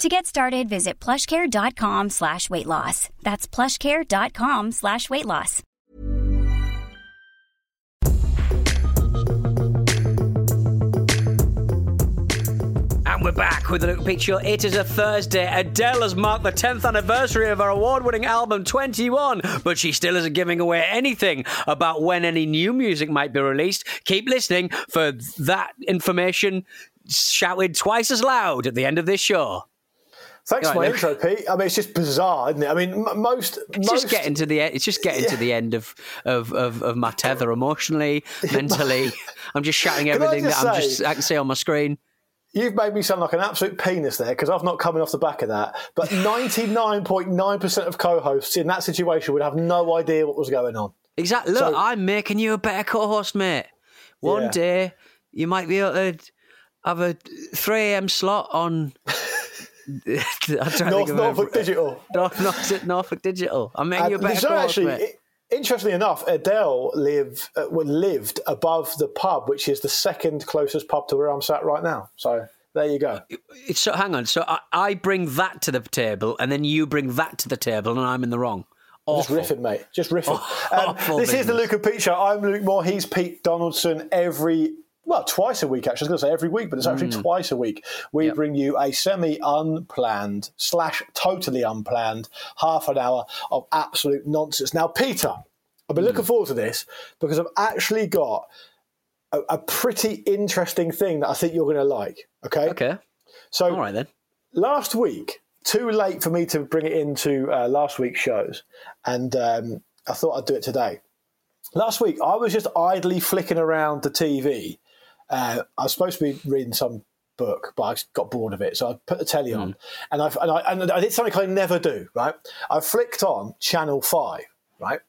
To get started, visit plushcare.com slash weight loss. That's plushcare.com slash weight loss. And we're back with a look picture. It is a Thursday. Adele has marked the 10th anniversary of her award winning album 21, but she still isn't giving away anything about when any new music might be released. Keep listening for that information shouted twice as loud at the end of this show. Thanks Right, for my then. intro, Pete. I mean, it's just bizarre, isn't it? I mean, m- most It's most just getting to the end. It's just getting to the end of, of, of, of my tether emotionally, mentally. I'm just shouting Can I everything just that I'm just I can see on my screen. You've made me sound like an absolute penis there because I've not coming off the back of that. But 99.9% of co hosts in that situation would have no idea what was going on. Exactly. Look, So- I'm making you a better co-host, mate. One Yeah. day you might be able to have a 3 a.m. slot on. I'm trying to think North Norfolk Digital. North, North, Norfolk Digital. I'm making you a better actually, mate. i- interestingly enough, Adele live, uh, lived above the pub, which is the second closest pub to where I'm sat right now. So there you go. So hang on. So I, I bring that to the table, and then you bring that to the table, and I'm in the wrong. Just Awful. riffing, mate. Just riffing. Um, Awful this is the business. Luke and Pete show. I'm Luke Moore. He's Pete Donaldson. Every well, twice a week. Actually, I was going to say every week, but it's actually Hmm. twice a week. We bring you a semi-unplanned slash totally unplanned half an hour of absolute nonsense. Now, Peter, I've been Hmm. looking forward to this because I've actually got a, a pretty interesting thing that I think you're going to like. Okay. Okay. So All right then. last week, too late for me to bring it into uh, last week's shows, and um, I thought I'd do it today. Last week, I was just idly flicking around the TV. Uh, I was supposed to be reading some book, but I got bored of it, so I put the telly on, and, I've, and, I, and I did something I never do. Right, I flicked on Channel Five. Right,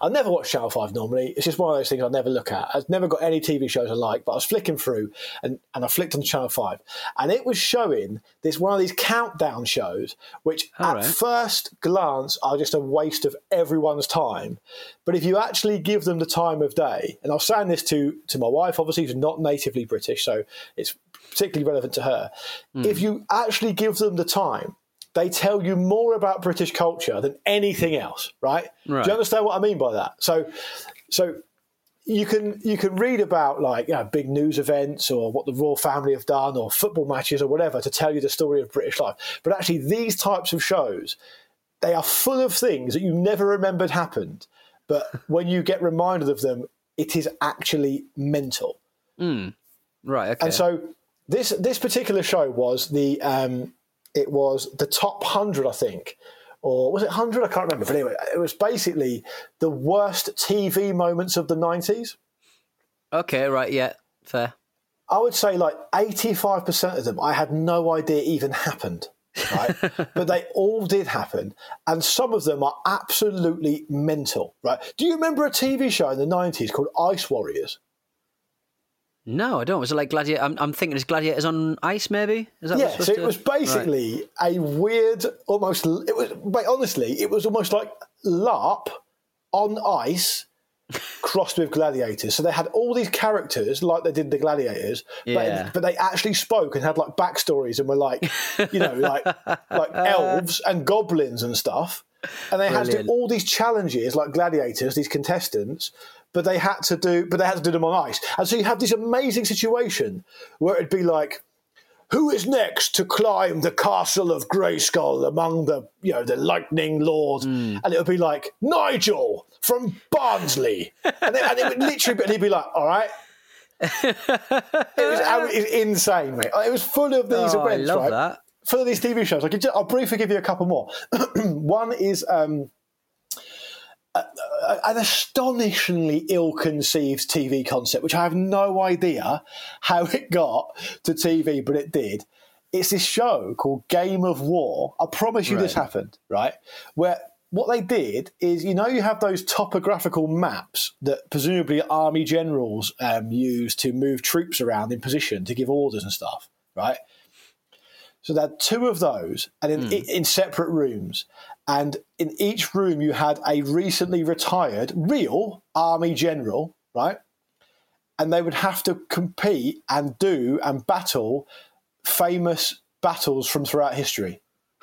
I never watch Channel 5 normally. It's just one of those things I never look at. I've never got any TV shows I like, but I was flicking through and, and I flicked on Channel 5 and it was showing this one of these countdown shows, which All at right. first glance are just a waste of everyone's time. But if you actually give them the time of day, and I was saying this to, to my wife, obviously, who's not natively British, so it's particularly relevant to her. Hmm. If you actually give them the time, they tell you more about British culture than anything else, right? Right. Do you understand what I mean by that? So, so you can you can read about like you know, big news events or what the royal family have done or football matches or whatever to tell you the story of British life. But actually, these types of shows they are full of things that you never remembered happened, but when you get reminded of them, it is actually mental. Right. Okay. And so this this particular show was the um, it was the top hundred, I think, or was it hundred? I can't remember. But anyway, it was basically the worst TV moments of the nineties. okay. Right. Yeah. Fair. I would say like eighty five percent of them I had no idea even happened. Right, but they all did happen, and some of them are absolutely mental. Right? Do you remember a TV show in the nineties called Ice Warriors? No, I don't. Was it like gladiator? I'm, I'm thinking it's gladiators on ice. Maybe is that? Yeah, so it to- was basically a weird, almost. It was, but honestly, it was almost like LARP on ice, crossed with gladiators. So they had all these characters like they did the gladiators, Yeah. but, but they actually spoke and had like backstories and were like, you know, like like elves and goblins and stuff. And they had to do all these challenges like gladiators, these contestants, but they had to do, but they had to do them on ice. And so you have this amazing situation where it'd be like who is next to climb the castle of Grayskull among the you know the lightning lords? And it would be like Nigel, from Barnsley, and, then, and it would literally, and he'd be like, "All right." it, was, it was insane, mate. It was full of these Oh, I events, love right? that. Full of these TV shows. I could just, I'll briefly give you a couple more. One is um, an astonishingly ill-conceived TV concept, which I have no idea how it got to TV, but it did. It's this show called Game of War. I promise you this happened, right? Where what they did is, you know, you have those topographical maps that presumably army generals um, use to move troops around in position to give orders and stuff, right? So they had two of those, and in, in separate rooms. And in each room, you had a recently retired real army general, right? And they would have to compete and do and battle famous battles from throughout history.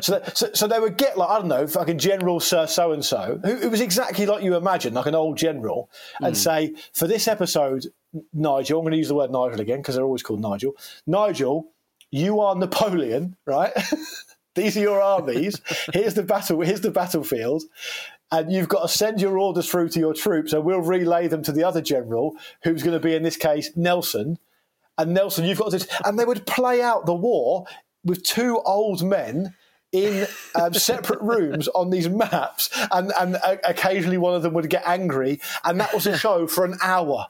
so, that, so, so they would get like I don't know, fucking General Sir So and So, who who was exactly like you imagine, like an old general, and hmm. say for this episode, Nigel, I'm going to use the word Nigel again because they're always called Nigel. Nigel, you are Napoleon, right? These are your armies. Here's the battle. Here's the battlefield, and you've got to send your orders through to your troops, and we'll relay them to the other general, who's going to be in this case Nelson. And Nelson, you've got to. And they would play out the war with two old men in um, separate rooms on these maps, and and uh, occasionally one of them would get angry, and that was a show for an hour.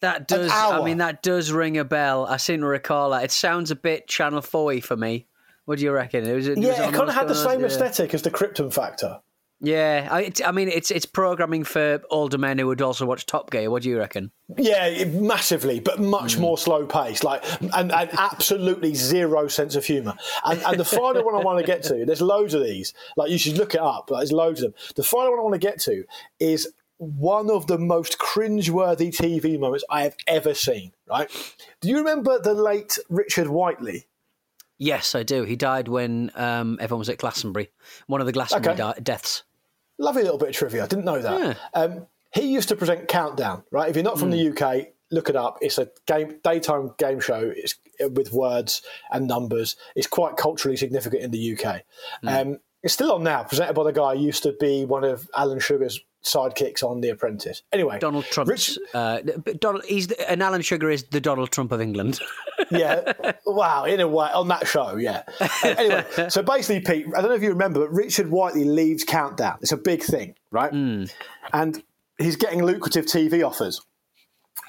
That does. I mean, that does ring a bell. I seem to recall that. It sounds a bit Channel Four for me. What do you reckon? It was, it was Yeah, it kind of had the same yeah. aesthetic as the Krypton Factor. Yeah, I, I mean, it's it's programming for older men who would also watch Top Gear. What do you reckon? Yeah, massively, but much Hmm. more slow paced, like and, and absolutely zero sense of humour. And, and the final one I want to get to, there's loads of these. Like you should look it up. Like, there's loads of them. The final one I want to get to is one of the most cringeworthy TV moments I have ever seen. Right? Do you remember the late Richard Whiteley? Yes, I do. He died when um, everyone was at Glastonbury. One of the Glastonbury Okay. di- deaths. Lovely little bit of trivia. I didn't know that. Um, he used to present Countdown, right? If you're not from the UK, look it up. It's a game daytime game show. It's uh, with words and numbers. It's quite culturally significant in the UK. Um, it's still on now, presented by the guy who used to be one of Alan Sugar's sidekicks on The Apprentice. Anyway, Donald Trump. Uh, Donald, he's the, and Alan Sugar is the Donald Trump of England. yeah. Wow. In a way, on that show, yeah. Uh, anyway, so basically, Pete, I don't know if you remember, but Richard Whiteley leaves Countdown. It's a big thing, right? And he's getting lucrative TV offers.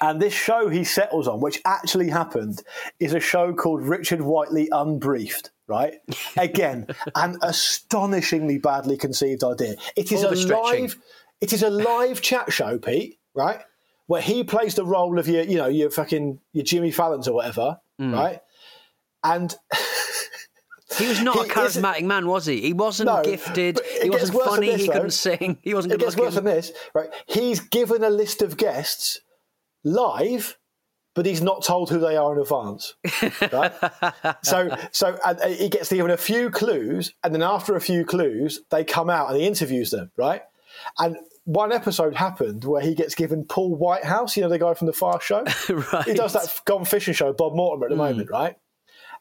And this show he settles on, which actually happened, is a show called Richard Whiteley Unbriefed. Right? Again, an astonishingly badly conceived idea. It is a live. It is a live chat show, Pete. Right? Where he plays the role of your, you know, your fucking your Jimmy Fallon's or whatever. Mm. Right? And he was not a He isn't- charismatic man, was he? He wasn't No, gifted. He wasn't funny. this, he though. couldn't sing. He wasn't it gets worse than this, right? He's given a list of guests live, but he's not told who they are in advance. Right? so, so and uh, he gets given a few clues, and then after a few clues, they come out and he interviews them, right? And one episode happened where he gets given Paul Whitehouse, you know, the guy from the Fast Show. right. He does that Gone Fishing show, Bob Mortimer, at the hmm. moment, right?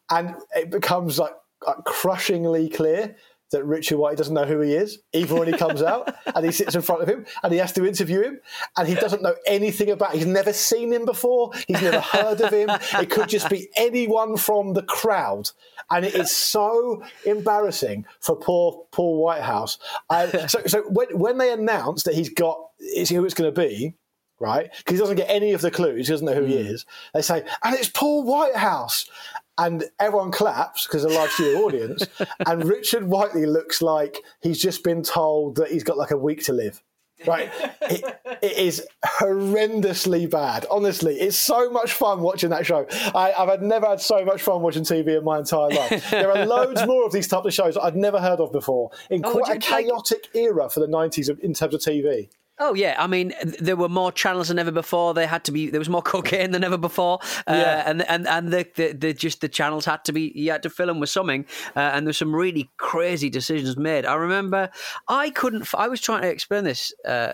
And it becomes like, like crushingly clear that Richard White doesn't know who he is, even when he comes out and he sits in front of him and he has to interview him and he doesn't know anything about He's never seen him before. He's never heard of him. It could just be anyone from the crowd. And it is so embarrassing for poor Paul Whitehouse. I, so so when, when they announced that he's got is who it's going to be, right? Because he doesn't get any of the clues. He doesn't know who he hmm. is. They say, and it's Paul Whitehouse. And everyone claps because a live studio audience. And Richard Whiteley looks like he's just been told that he's got like a week to live. Right? it, it is horrendously bad. Honestly, it's so much fun watching that show. I, I've had, never had so much fun watching TV in my entire life. There are loads more of these types of shows I'd never heard of before in Oh, quite a would you like- chaotic era for the 90s in terms of TV. Oh yeah, I mean there were more channels than ever before. There had to be there was more cocaine than ever before, uh, Yeah. and and and the, the, the just the channels had to be you had to fill them with something, uh, and there's some really crazy decisions made. I remember I couldn't. I was trying to explain this uh,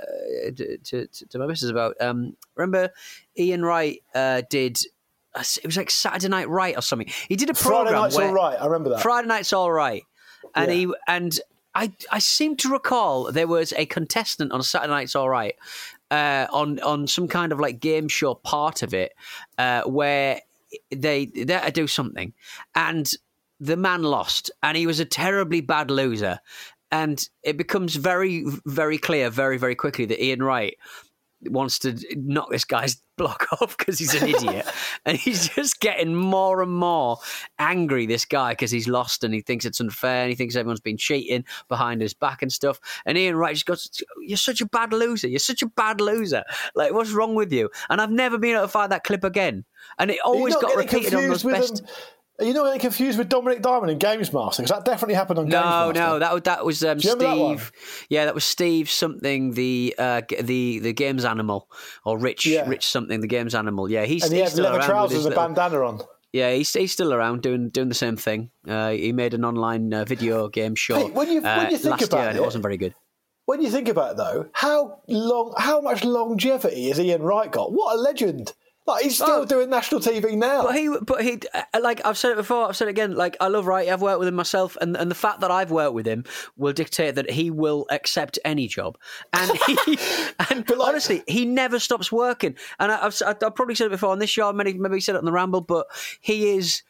to, to to my missus about. Um, remember Ian Wright uh, did. It was like Saturday Night Right or something. He did a program. Friday Night's where All Right, I remember that. Friday Night's all right, and Yeah. he and I I seem to recall there was a contestant on Saturday Night's All Right uh, on on some kind of like game show part of it uh, where they they do something and the man lost and he was a terribly bad loser and it becomes very very clear very very quickly that Ian Wright wants to knock this guy's block off because he's an idiot. And he's just getting more and more angry this guy because he's lost and he thinks it's unfair and he thinks everyone's been cheating behind his back and stuff. And Ian Wright just goes you're such a bad loser. You're such a bad loser. Like what's wrong with you? And I've never been able to find that clip again. And it always got repeated on those best him? Are you not getting confused with Dominik Diamond in Games Master? Because that definitely happened on no, Games Master. No, that that was um, Steve. That yeah, that was Steve something the uh, the the games animal or Rich Yeah. Rich something the games animal. Yeah, he's and he he's had leather trousers and a little- bandana on. Yeah, he's, he's still around doing doing the same thing. Uh, he made an online uh, video game show Hey, when you- when uh, you think last about year, and it it- wasn't very good. When you think about it, though, how long, how much longevity has Ian Wright got? What a legend! Like he's still Oh. doing national TV now. But he, but he, uh, like I've said it before, I've said it again. Like I love Wright. I've worked with him myself, and and the fact that I've worked with him will dictate that he will accept any job. And he, and But like- honestly, he never stops working. And I, I've, I've probably said it before on this show. Maybe maybe said it on the Ramble, but he is.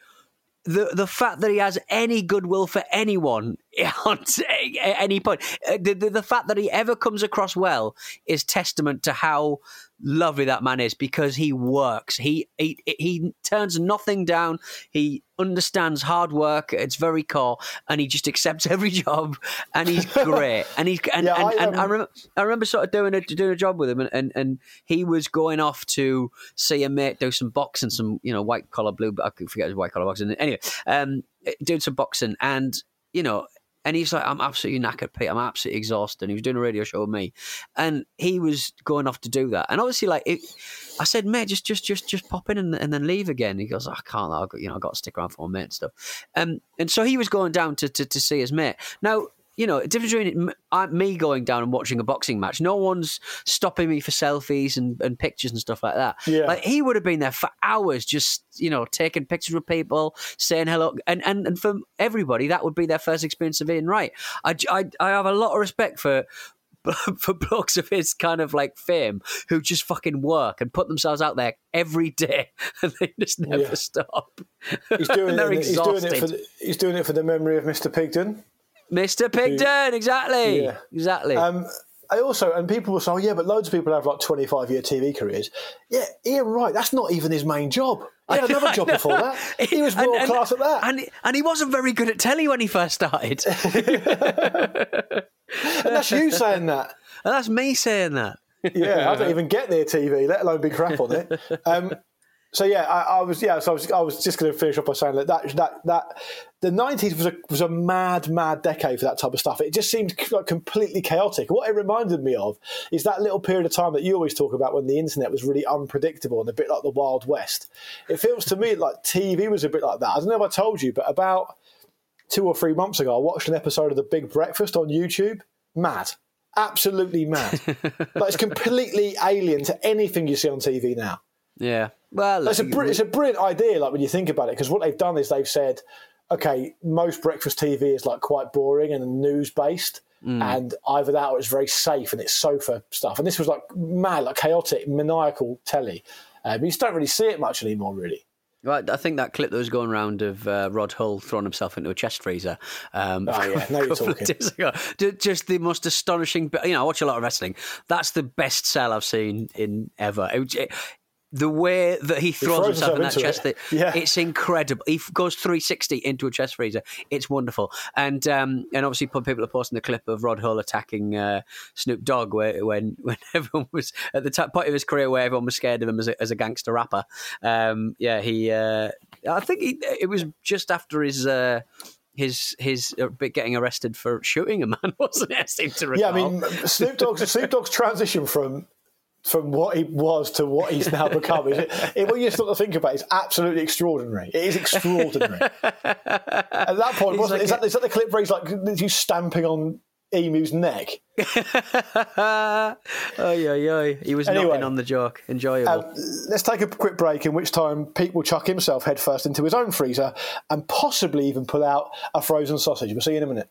The, the fact that he has any goodwill for anyone on at any point, uh, the, the, the fact that he ever comes across well is testament to how lovely that man is because he works. He he he turns nothing down. He understands hard work. It's very core, and he just accepts every job. And he's great. And he's and, Yeah, and, I, and I um, remember I remember sort of doing a doing a job with him, and, and, and he was going off to see a mate do some boxing, some you know white collar blue. I forget his white collar boxing. Anyway, um, doing some boxing, and you know. And he's like, I'm absolutely knackered, Pete. I'm absolutely exhausted. And he was doing a radio show with me, and he was going off to do that. And obviously, like, it, I said, mate, just, just, just, just pop in and, and then leave again. He goes, I can't. I've got, you know, I've got to stick around for a mate and stuff. Um, and so he was going down to, to, to see his mate. Now, you know, the difference between uh, me going down and watching a boxing match, no one's stopping me for selfies and, and pictures and stuff like that. Yeah. Like he would have been there for hours, just you know, taking pictures with people, saying hello, and and, and for everybody, that would be their first experience of Ian Wright. I have a lot of respect for. For blokes of his kind of like fame who just fucking work and put themselves out there every day and they just never Yeah. stop. He's doing, it, he's doing it for the, he's doing it for the memory of Mr. Pigden. Mr. Pigden, exactly. Yeah. Exactly. Um, I also, and people will say, oh, yeah, but loads of people have like 25 year TV careers. Yeah, Ian Wright, that's not even his main job. He had another job before that. He was world and- class at that. And, and he wasn't very good at telly when he first started. And that's you saying that. And that's me saying that. Yeah, I don't even get near TV, let alone be crap on it. Um, so yeah, I, I was yeah, so I was I was just going to finish up by saying that that that, that the nineties was a was a mad mad decade for that type of stuff. It just seemed like completely chaotic. What it reminded me of is that little period of time that you always talk about when the internet was really unpredictable and a bit like the Wild West. It feels to me like TV was a bit like that. I don't know if I told you, but about two or three months ago, I watched an episode of The Big Breakfast on YouTube. Mad. Absolutely mad. like it's completely alien to anything you see on TV now. Yeah. Well, It's a, br- it's a brilliant idea, like when you think about it, because what they've done is they've said, okay, most breakfast TV is like quite boring and news based, and either that or it's very safe and it's sofa stuff. And this was like mad, like chaotic, maniacal telly. Um, you just don't really see it much anymore, really. Right, I think that clip that was going around of uh, Rod Hull throwing himself into a chest freezer. Um, Oh, yeah, now you're talking. days ago. Ju- Just the most astonishing. You know, I watch a lot of wrestling. That's the best sell I've seen in ever. It- it- the way that he throws throws himself in that chest, that, it. Yeah. it's incredible. He f- goes 360 into a chest freezer. It's wonderful. And um, and obviously, people are posting the clip of Rod Hull attacking uh, Snoop Dogg, where when when everyone was at the top point of his career, where everyone was scared of him as a, as a gangster rapper. Um, yeah, he. Uh, I think he, it was just after his. Uh, his his uh, bit getting arrested for shooting a man, wasn't it? I seem to Yeah. I mean, Snoop Dogg's, Snoop Dogg's transition from from what he was to what he's now become is it, when you start to think about it, it's absolutely extraordinary. It is extraordinary. At that point, wasn't like it? Is, that, is that the clip where he's like he's stamping on Emu's neck? oh yeah, yeah. He was Anyway. knocking on the joke. Enjoyable. Um, let's take a quick break, in which time Pete will chuck himself headfirst into his own freezer and possibly even pull out a frozen sausage. We'll see you in a minute.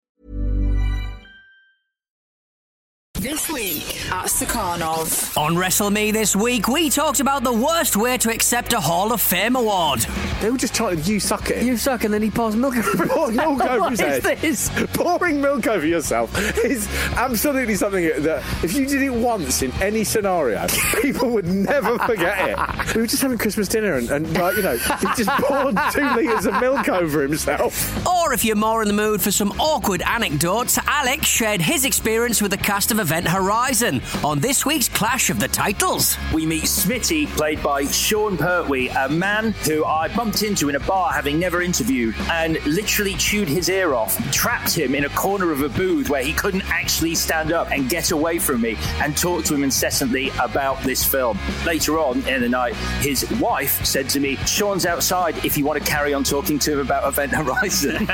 This week at Stakhanov. On Wrestle Me this week, we talked about the worst way to accept a Hall of Fame award. They were just chanting, "You suck it." You suck, and then he pours milk over pouring milk over What his is head. this? Pouring milk over yourself is absolutely something that if you did it once in any scenario, people would never forget it. We were just having Christmas dinner and, and like, you know, he just poured two litres of milk over himself. Or if you're more in the mood for some awkward anecdotes, Alex shared his experience with the cast of Event Horizon on this week's Clash of the Titles. We meet Smitty, played by Sean Pertwee, a man who I bumped into in a bar having never interviewed and literally chewed his ear off, trapped him in a corner of a booth where he couldn't actually stand up and get away from me and talk to him incessantly about this film. Later on in the night, his wife said to me, Sean's outside if you want to carry on talking to him about Event Horizon.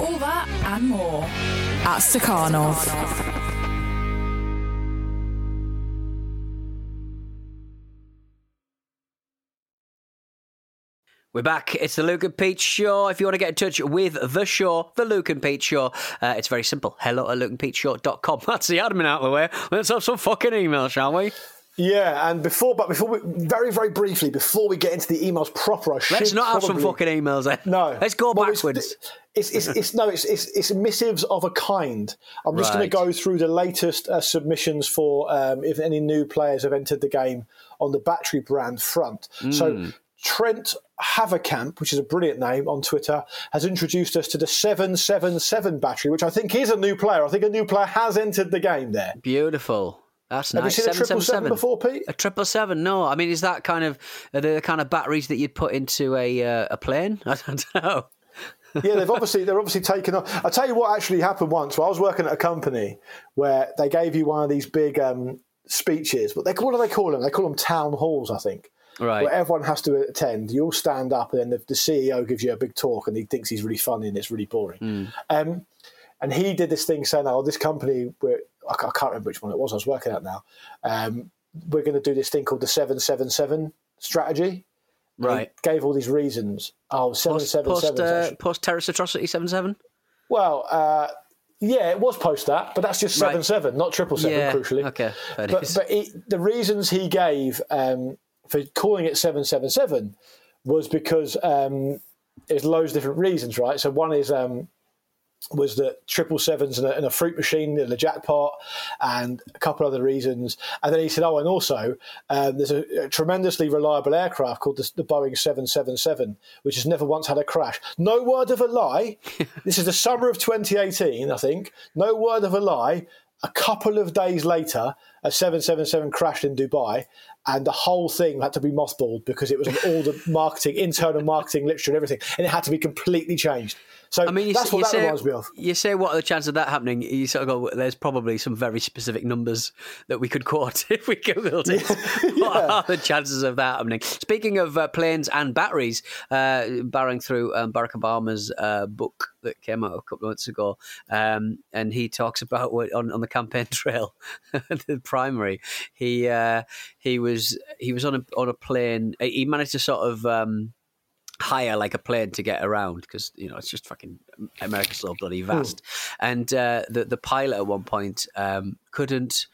All that and more at Stakhanov. We're back. It's the Luke and Pete Show. If you want to get in touch with the show, the Luke and Pete Show, uh, it's very simple. Hello at lukeandpeteshow.com. That's the admin out of the way. Let's have some fucking email, shall we? Yeah, and before, but before we, very, very briefly, before we get into the emails proper, I should Let's not have some fucking emails then. No, Let's go Well, backwards. It's, it's, it's, no, it's, it's, it's missives of a kind. I'm just going to go through the latest uh, submissions for um, if any new players have entered the game on the battery brand front. So Mm. Trent Haverkamp, which is a brilliant name on Twitter, has introduced us to the 777 battery, which I think is a new player. I think a new player has entered the game there. Beautiful. That's Have nice. you seen a triple seven 777. before, Pete? A triple seven? No, I mean, is that kind of the kind of batteries that you'd put into a uh, a plane? I don't know. yeah, they've obviously they're obviously taken on. I tell you what actually happened once. Well, I was working at a company where they gave you one of these big um, speeches. But they what do they call them? They call them town halls, I think. Right. Where everyone has to attend. You all stand up, and then the, the CEO gives you a big talk, and he thinks he's really funny, and it's really boring. Um, and he did this thing saying, "Oh, this company, we're, I can't remember which one it was. I was working out now. Um, we're going to do this thing called the seven seven seven strategy." And he Right. gave all these reasons. Oh, seven Post seven post, seven. uh, post terrorist atrocity seven seven. Well, uh, yeah, it was post that, but that's just Right. seven seven, not triple seven. Yeah, Crucially, okay, But but he, the reasons he gave um, for calling it seven seven seven was because um, there's loads of different reasons, right? So one is um, was that triple sevens and a, and a fruit machine and a jackpot and a couple other reasons. And then he said, oh, and also um, there's a, a, tremendously reliable aircraft called the, the, Boeing 777, which has never once had a crash. No word of a lie. this is the summer of 2018, I think. No word of a lie. A couple of days later, a 777 crashed in Dubai, and the whole thing had to be mothballed because it was on all the marketing, internal marketing literature and everything, and it had to be completely changed. So I mean, that's what that say, reminds me of. You say, what are the chances of that happening? You sort of go, there's probably some very specific numbers that we could quote if we googled it. yeah. What are the chances of that happening? Speaking of uh, planes and batteries, uh, barring through um, Barack Obama's uh, book that came out a couple of months ago, um, and he talks about what, on, on the campaign trail, the primary. He uh, he was he was on a on a plane. He managed to sort of. Um, hire like a plane to get around because you know it's just fucking America's so bloody vast. And uh, the the pilot at one point um, couldn't.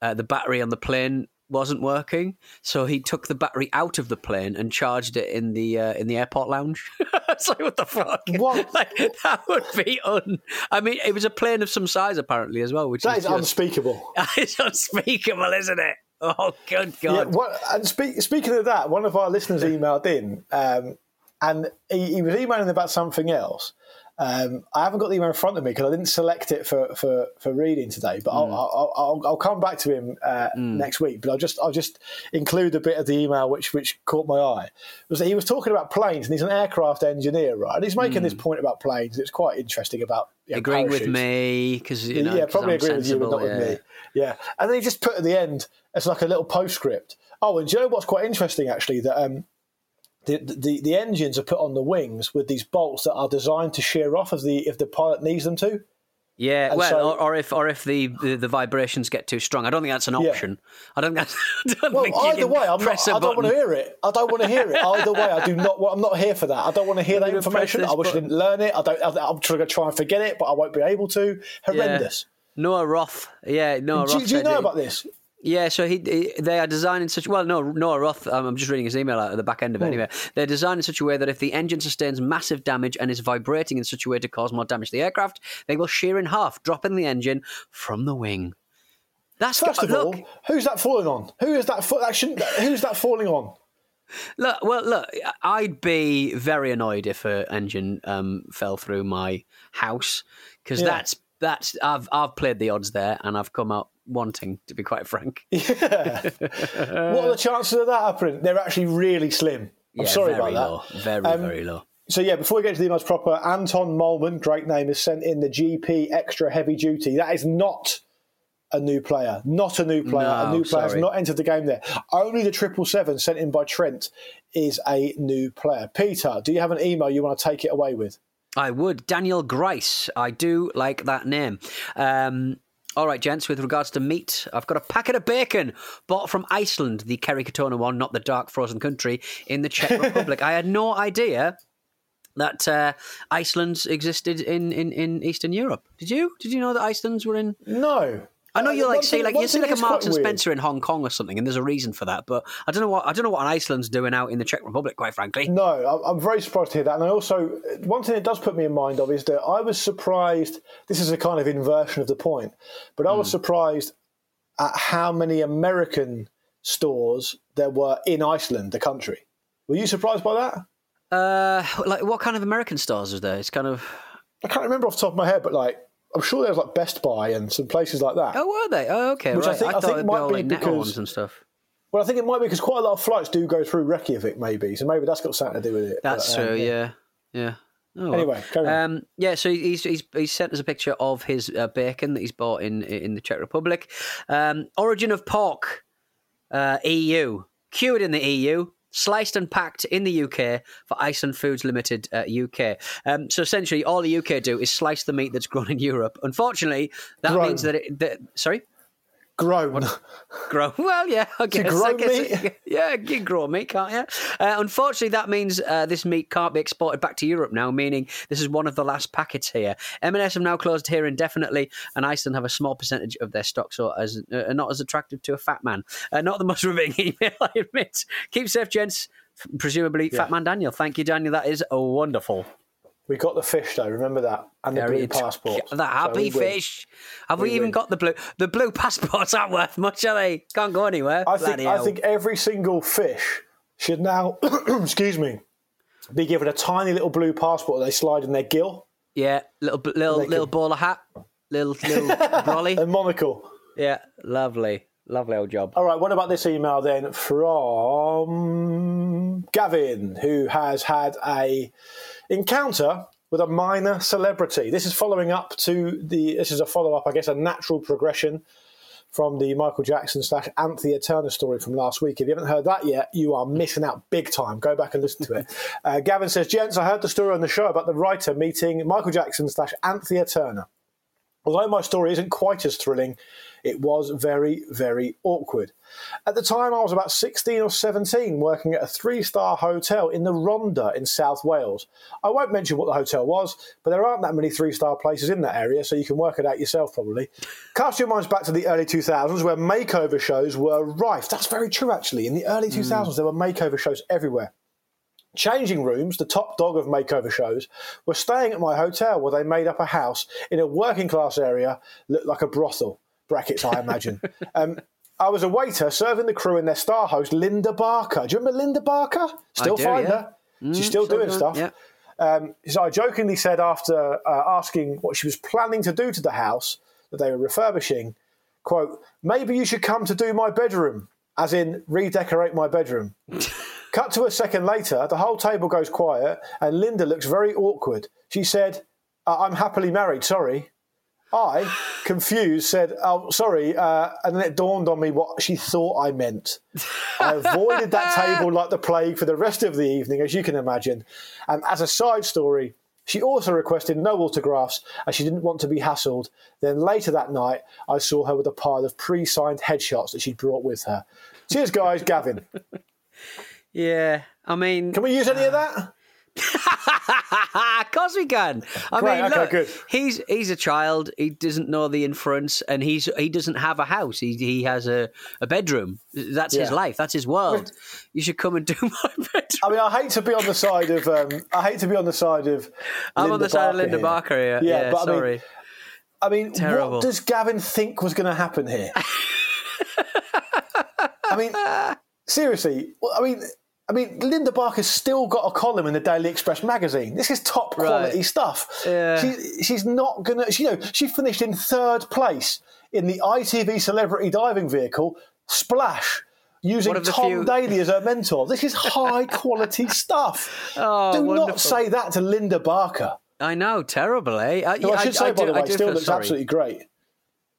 Uh, the battery on the plane wasn't working, so he took the battery out of the plane and charged it in the uh, in the airport lounge. it's like what the fuck? What? Like, that would be un. I mean, it was a plane of some size apparently as well, which that is, is just... unspeakable. it's unspeakable, isn't it? Oh, good God! Yeah, what, and speak, speaking of that, one of our listeners emailed in um, and he, he was emailing about something else. Um, I haven't got the email in front of me because I didn't select it for, for, for reading today. But mm. I'll, I'll, I'll, I'll, come back to him uh, mm. next week. But I'll just I'll just include a bit of the email which which caught my eye. was that he was talking about planes and he's an aircraft engineer, right? And he's making mm. this point about planes. It's quite interesting about yeah, agreeing with me because you know, yeah, probably agreeing with you, but not yeah. with me. Yeah, and then he just put at the end as like a little postscript. Oh, and do you know what's quite interesting actually that um, the, the, the engines are put on the wings with these bolts that are designed to shear off if the if the pilot needs them to. Yeah, and well, so, or, or, if or if the, the, the, vibrations get too strong, I don't think that's an option. Yeah. I don't think. I don't well, either way, I'm not, I don't want to hear it. I don't want to hear it. Either way, I do not. I'm not here for that. I don't want to hear that information. I wish button. I didn't learn it. I don't. I, am trying to try and forget it, but I won't be able to. Horrendous. Yeah. Noah Roth. Yeah, Noah do, Roth. Do you know about this? Yeah, so he, he, they are designed in such well. No, Noah Roth. Um, I'm just reading his email out at the back end of it. Hmm. Anyway, they're designed in such a way that if the engine sustains massive damage and is vibrating in such a way to cause more damage to the aircraft, they will shear in half, dropping the engine from the wing. That's first of look, all, who's that falling on? Who is that? That shouldn't. Who's that falling on? Look, well, look, I'd be very annoyed if an engine um, fell through my house because yeah. that's that's I've I've played the odds there and I've come out wanting, to be quite frank. Yeah. what are the chances of that happening? They're actually really slim. I'm yeah, sorry about low. that. Very, um, very low. So yeah, before we get to the emails proper, Anton Molman, great name, has sent in the GP extra heavy duty. That is not a new player, not a new player. No, a new player sorry. has not entered the game there. Only the triple seven sent in by Trent is a new player. Peter, do you have an email you want to take it away with? I would. Daniel Grice. I do like that name. Um, all right, gents, with regards to meat, I've got a packet of bacon bought from Iceland, the Kerry Katona one, not the dark frozen country in the Czech Republic. I had no idea that uh, Iceland existed in, in, in Eastern Europe. Did you? Did you know that Iceland's were in? No. I know you Uh, like one say like you see like a Marks and quite weird. Spencer in Hong Kong or something, and there's a reason for that. But I don't know what I don't know what Iceland's doing out in the Czech Republic, quite frankly. No, I'm very surprised to hear that. And I also, one thing it does put me in mind of is that I was surprised. This is a kind of inversion of the point, but I was Hmm. surprised at how many American stores there were in Iceland, the country. Were you surprised by that? Uh, like what kind of American stores is there? It's kind of I can't remember off the top of my head, but like I'm sure there's like Best Buy and some places like that. oh, were they? Oh, okay. Which I think- I thought think might all be like because- and stuff. Well, I think it might be because quite a lot of flights do go through Reykjavik, maybe. So maybe that's got something to do with it. That's But, um, true. Yeah, yeah. Oh. Anyway, um, yeah. So he's, he's he's sent us a picture of his uh, bacon that he's bought in in the Czech Republic. Um, origin of pork, uh, EU, cured in the EU. Sliced and packed in the UK for Iceland Foods Limited uh, UK. Um, so essentially, all the UK do is slice the meat that's grown in Europe. Unfortunately, that Grown. means that it. That, sorry, Grown. grow. Well, yeah, I guess. grow I guess meat? yeah, you grow meat, can't you? Uh, unfortunately, that means uh, this meat can't be exported back to Europe now, meaning this is one of the last packets here. M&S have now closed here indefinitely, and Iceland have a small percentage of their stock, so as uh, not as attractive to a fat man. Uh, not the most revealing email, I admit. Keep safe, gents. Presumably, Fat Man Daniel. Thank you, Daniel. That is wonderful. We got the fish though. Remember that, and the Very blue passport. The So happy win. fish. Have we, We even win. got the blue? The blue passports aren't worth much, are they? Can't go anywhere. I think I think every single fish should now, excuse me, be given a tiny little blue passport that they slide in their gill Yeah, little little little can- bowler hat, little little brolly. and monocle. Yeah, lovely, lovely old job. All right, what about this email then from Gavin, who has had a encounter with a minor celebrity. This is following up to the. This is a follow up, I guess, a natural progression from the Michael Jackson slash Anthea Turner story from last week. If you haven't heard that yet, you are missing out big time. Go back and listen to it. Uh, Gavin says, "Gents, I heard the story on the show about the writer meeting Michael Jackson slash Anthea Turner." Although my story isn't quite as thrilling, it was very, very awkward. At the time, I was about 16 or 17, working at a three star hotel in the Rhondda in South Wales. I won't mention what the hotel was, but there aren't that many three star places in that area, so you can work it out yourself probably. Cast your minds back to the early 2000s where makeover shows were rife. That's very true, actually. In the early hmm. 2000s, there were makeover shows everywhere. Changing Rooms, the top dog of makeover shows, were staying at my hotel where they made up a house in a working class area, looked like a brothel. Brackets, I imagine. um, I was a waiter serving the crew and their star host, Linda Barker. Do you remember Linda Barker? Still do, find yeah. her. She's still still doing doing- stuff. yeah. Um, so I jokingly said after uh, asking what she was planning to do to the house that they were refurbishing, quote, maybe you should come to do my bedroom, as in redecorate my bedroom. Cut to a second later, the whole table goes quiet and Linda looks very awkward. She said, uh, I'm happily married, sorry. I, confused, said, Oh, sorry. Uh, and then it dawned on me what she thought I meant. I avoided that table like the plague for the rest of the evening, as you can imagine. And as a side story, she also requested no autographs as she didn't want to be hassled. Then later that night, I saw her with a pile of pre signed headshots that she'd brought with her. Cheers, guys. Gavin. Yeah, I mean, Can we use any of that? Of course we can. I Great, mean, okay, look, good. he's he's a child. He doesn't know the inference, and he's he doesn't have a house. He he has a, a bedroom. That's his life. That's his world. You should come and do my bedroom. I mean, I hate to be on the side of. Um, I hate to be on the side of. I'm on the side of Linda here. Barker here. Yeah, but I mean- sorry. I mean, Terrible. what does Gavin think was going to happen here? I mean, seriously. well, I mean, I mean, Linda Barker's still got a column in the Daily Express magazine. This is top quality Right. stuff. Yeah. She, she's not gonna. She, you know, she finished in third place in the ITV celebrity diving vehicle Splash. Using One of the Tom few- Daley as her mentor. This is high quality stuff. Oh, Do wonderful. not say that to Linda Barker. I know, terrible, eh? I, Who I, should say, by do- the I way, still looks sorry. absolutely great.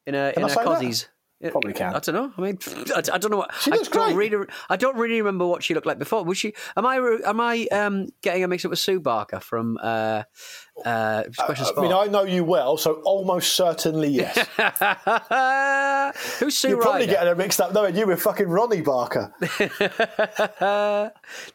in a Can in I a say that? Probably can. I don't know. I mean, I, I don't know what. She I looks don't great. Really, I don't really remember what she looked like before. Was she? Am I? Am I um, getting a mix up with Sue Barker from uh, uh, Question I Sport? mean, I know you well, so almost certainly yes. Who's Sue You're probably getting her mixed up knowing you with fucking Ronnie Barker.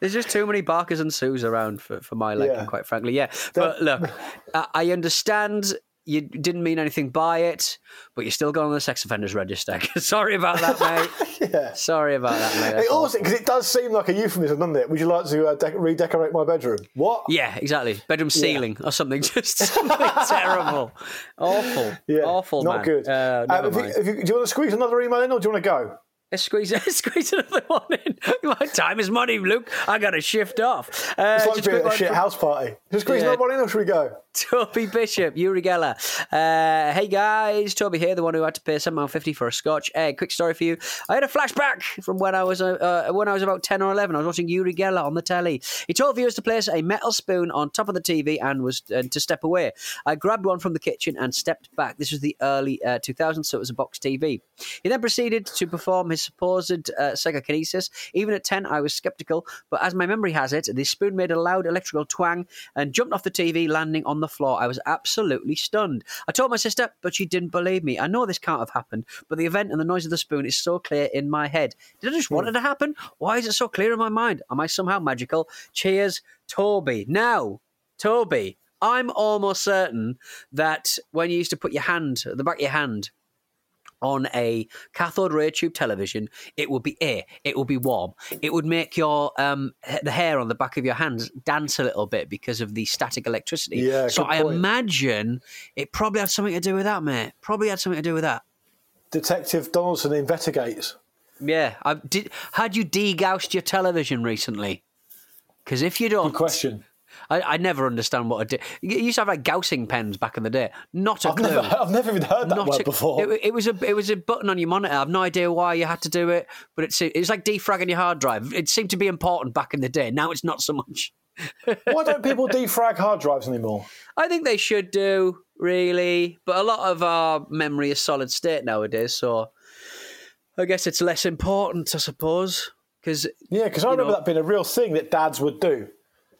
There's just too many Barkers and Sues around for, for my liking, Yeah. quite frankly. Yeah, but look, I I understand you didn't mean anything by it, but you're still going on the sex offenders register. Sorry about that, mate. yeah. Sorry about that, mate. It That's also because it does seem like a euphemism, doesn't it? Would you like to uh, de- redecorate my bedroom? What? Yeah, exactly. Bedroom ceiling or something. Just something terrible. Awful. Yeah, Awful, not man. good. Uh, never if you- if you- do you want to squeeze another email in, or do you want to go? Let's squeeze, let's squeeze another one in. My time is money, Luke. I got to shift off. Uh, It's like just being at a shit from- house party. Just squeeze Yeah. another one in, or should we go? Toby Bishop, Uri Geller. Uh, hey guys, Toby here, the one who had to pay seven pound fifty for a scotch. Hey, quick story for you. I had a flashback from when I was uh, uh, when I was about ten or eleven. I was watching Uri Geller on the telly. He told viewers to place a metal spoon on top of the TV and was uh, to step away. I grabbed one from the kitchen and stepped back. This was the early uh, 2000s, so it was a box TV. He then proceeded to perform his supposed uh, psychokinesis. Even at ten, I was skeptical, but as my memory has it, the spoon made a loud electrical twang and jumped off the TV, landing on the floor. I was absolutely stunned. I told my sister, but she didn't believe me. I know this can't have happened, but the event and the noise of the spoon is so clear in my head. Did I just want it to happen? Why is it so clear in my mind? Am I somehow magical? Cheers, Toby. Now, Toby, I'm almost certain that when you used to put your hand the back of your hand on a cathode ray tube television, it would be air. It would be warm. It would make your um, the hair on the back of your hands dance a little bit because of the static electricity. Yeah, so I point. imagine it probably had something to do with that, mate. Probably had something to do with that. Detective Donaldson investigates. Yeah. I did. Had you degaussed your television recently? Because if you don't, Good question. I, I never understand what I did. You used to have like gaussing pens back in the day. Not a I've clue. never, I've never even heard that Not word a- before. It, it was a it was a button on your monitor. I've no idea why you had to do it, but it's it's like defragging your hard drive. It seemed to be important back in the day. Now it's not so much. Why don't people defrag hard drives anymore? I think they should do really, but a lot of our memory is solid state nowadays. So I guess it's less important, I suppose. Because Yeah, because I remember know- that being a real thing that dads would do.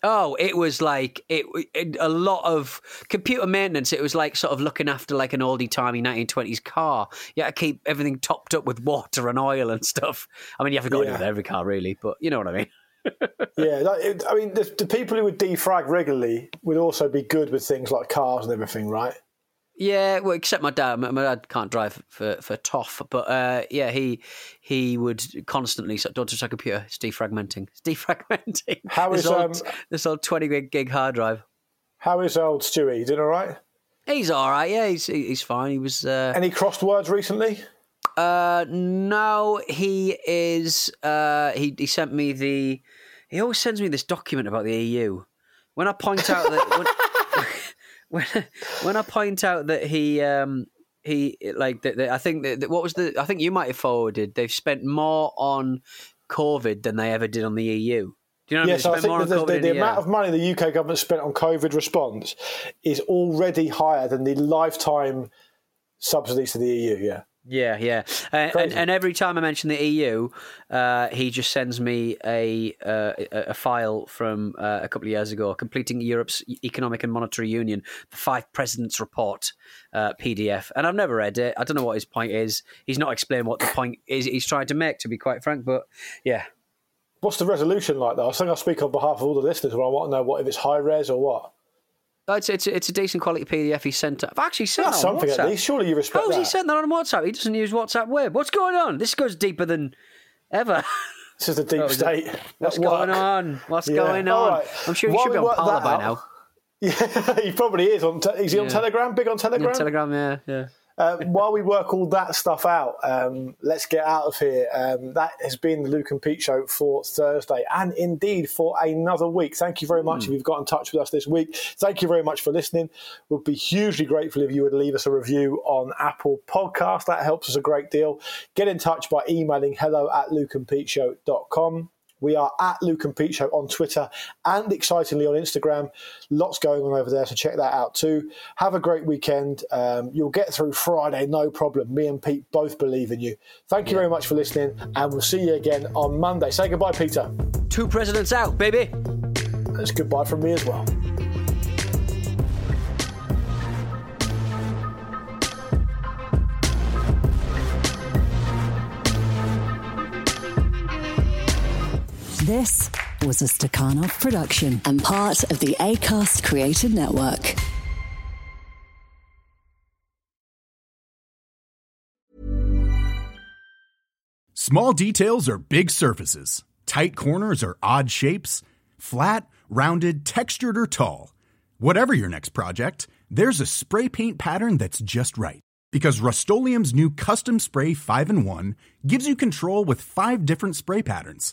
Oh, it was like it, it. A lot of computer maintenance. It was like sort of looking after like an oldie timey 1920s car. You had to keep everything topped up with water and oil and stuff. I mean, you haven't got to do it with every car, really, but you know what I mean. Yeah, that, it, I mean, the, the people who would defrag regularly would also be good with things like cars and everything, right? Yeah, well, except my dad. My dad can't drive for for toff, but uh, yeah, he he would constantly say, "Don't touch a computer. It's defragmenting. It's defragmenting." How this is, old, um, this old twenty gig gig hard drive? How is old Stewie? You doing all right? He's all right. Yeah, he's he's fine. He was. Uh, Any crossed words recently? Uh, no, he is. Uh, he he sent me the. He always sends me this document about the EU. When I point out that when, when, when I point out that he um he like that, I think that, what was the I think you might have forwarded. They've spent more on COVID than they ever did on the EU. Do you know Yes, I I mean? They spent think on the, the, the amount of money the UK government spent on COVID response is already higher than the lifetime subsidies to the EU. Yeah. Yeah, yeah, uh, and, and every time I mention the EU, uh, he just sends me a uh, a file from uh, a couple of years ago, completing Europe's economic and monetary union, the five presidents report uh, PDF, and I've never read it. I don't know what his point is. He's not explained what the point is he's trying to make, to be quite frank. But yeah, What's the resolution like, though? I think I speak on behalf of all the listeners, but I want to know what if it's high res or what. It's it's, it's a decent quality PDF he sent. I've actually sent That's that on something WhatsApp. at least. Surely you respect How's that. he sent that on WhatsApp? He doesn't use WhatsApp Web. What's going on? This goes deeper than ever. This is the deep it- state. What's at work. going on? What's Yeah. going All on? right. I'm sure he While should be we on work Parler that by out- now. Yeah, he probably is. On te- is he on Yeah. Telegram? Big on Telegram? Telegram, yeah, yeah. Uh, while we work all that stuff out, um, let's get out of here. Um, that has been the Luke and Pete show for Thursday, and indeed for another week. Thank you very much if you've got in touch with us this week. Thank you very much for listening. We'd be hugely grateful if you would leave us a review on Apple Podcast. That helps us a great deal. Get in touch by emailing hello at lukeandpeteshow.com. We are at Luke and Pete Show on Twitter and excitingly on Instagram. Lots going on over there, so check that out too. Have a great weekend. Um, you'll get through Friday, no problem. Me and Pete both believe in you. Thank you very much for listening, and we'll see you again on Monday. Say goodbye, Peter. Two presidents out, baby. It's goodbye from me as well. This was a Stakhanov production and part of the ACAST Creative Network. Small details are big surfaces. Tight corners are odd shapes. Flat, rounded, textured, or tall. Whatever your next project, there's a spray paint pattern that's just right. Because Rust-Oleum Custom Spray 5 in 1 gives you control with five different spray patterns.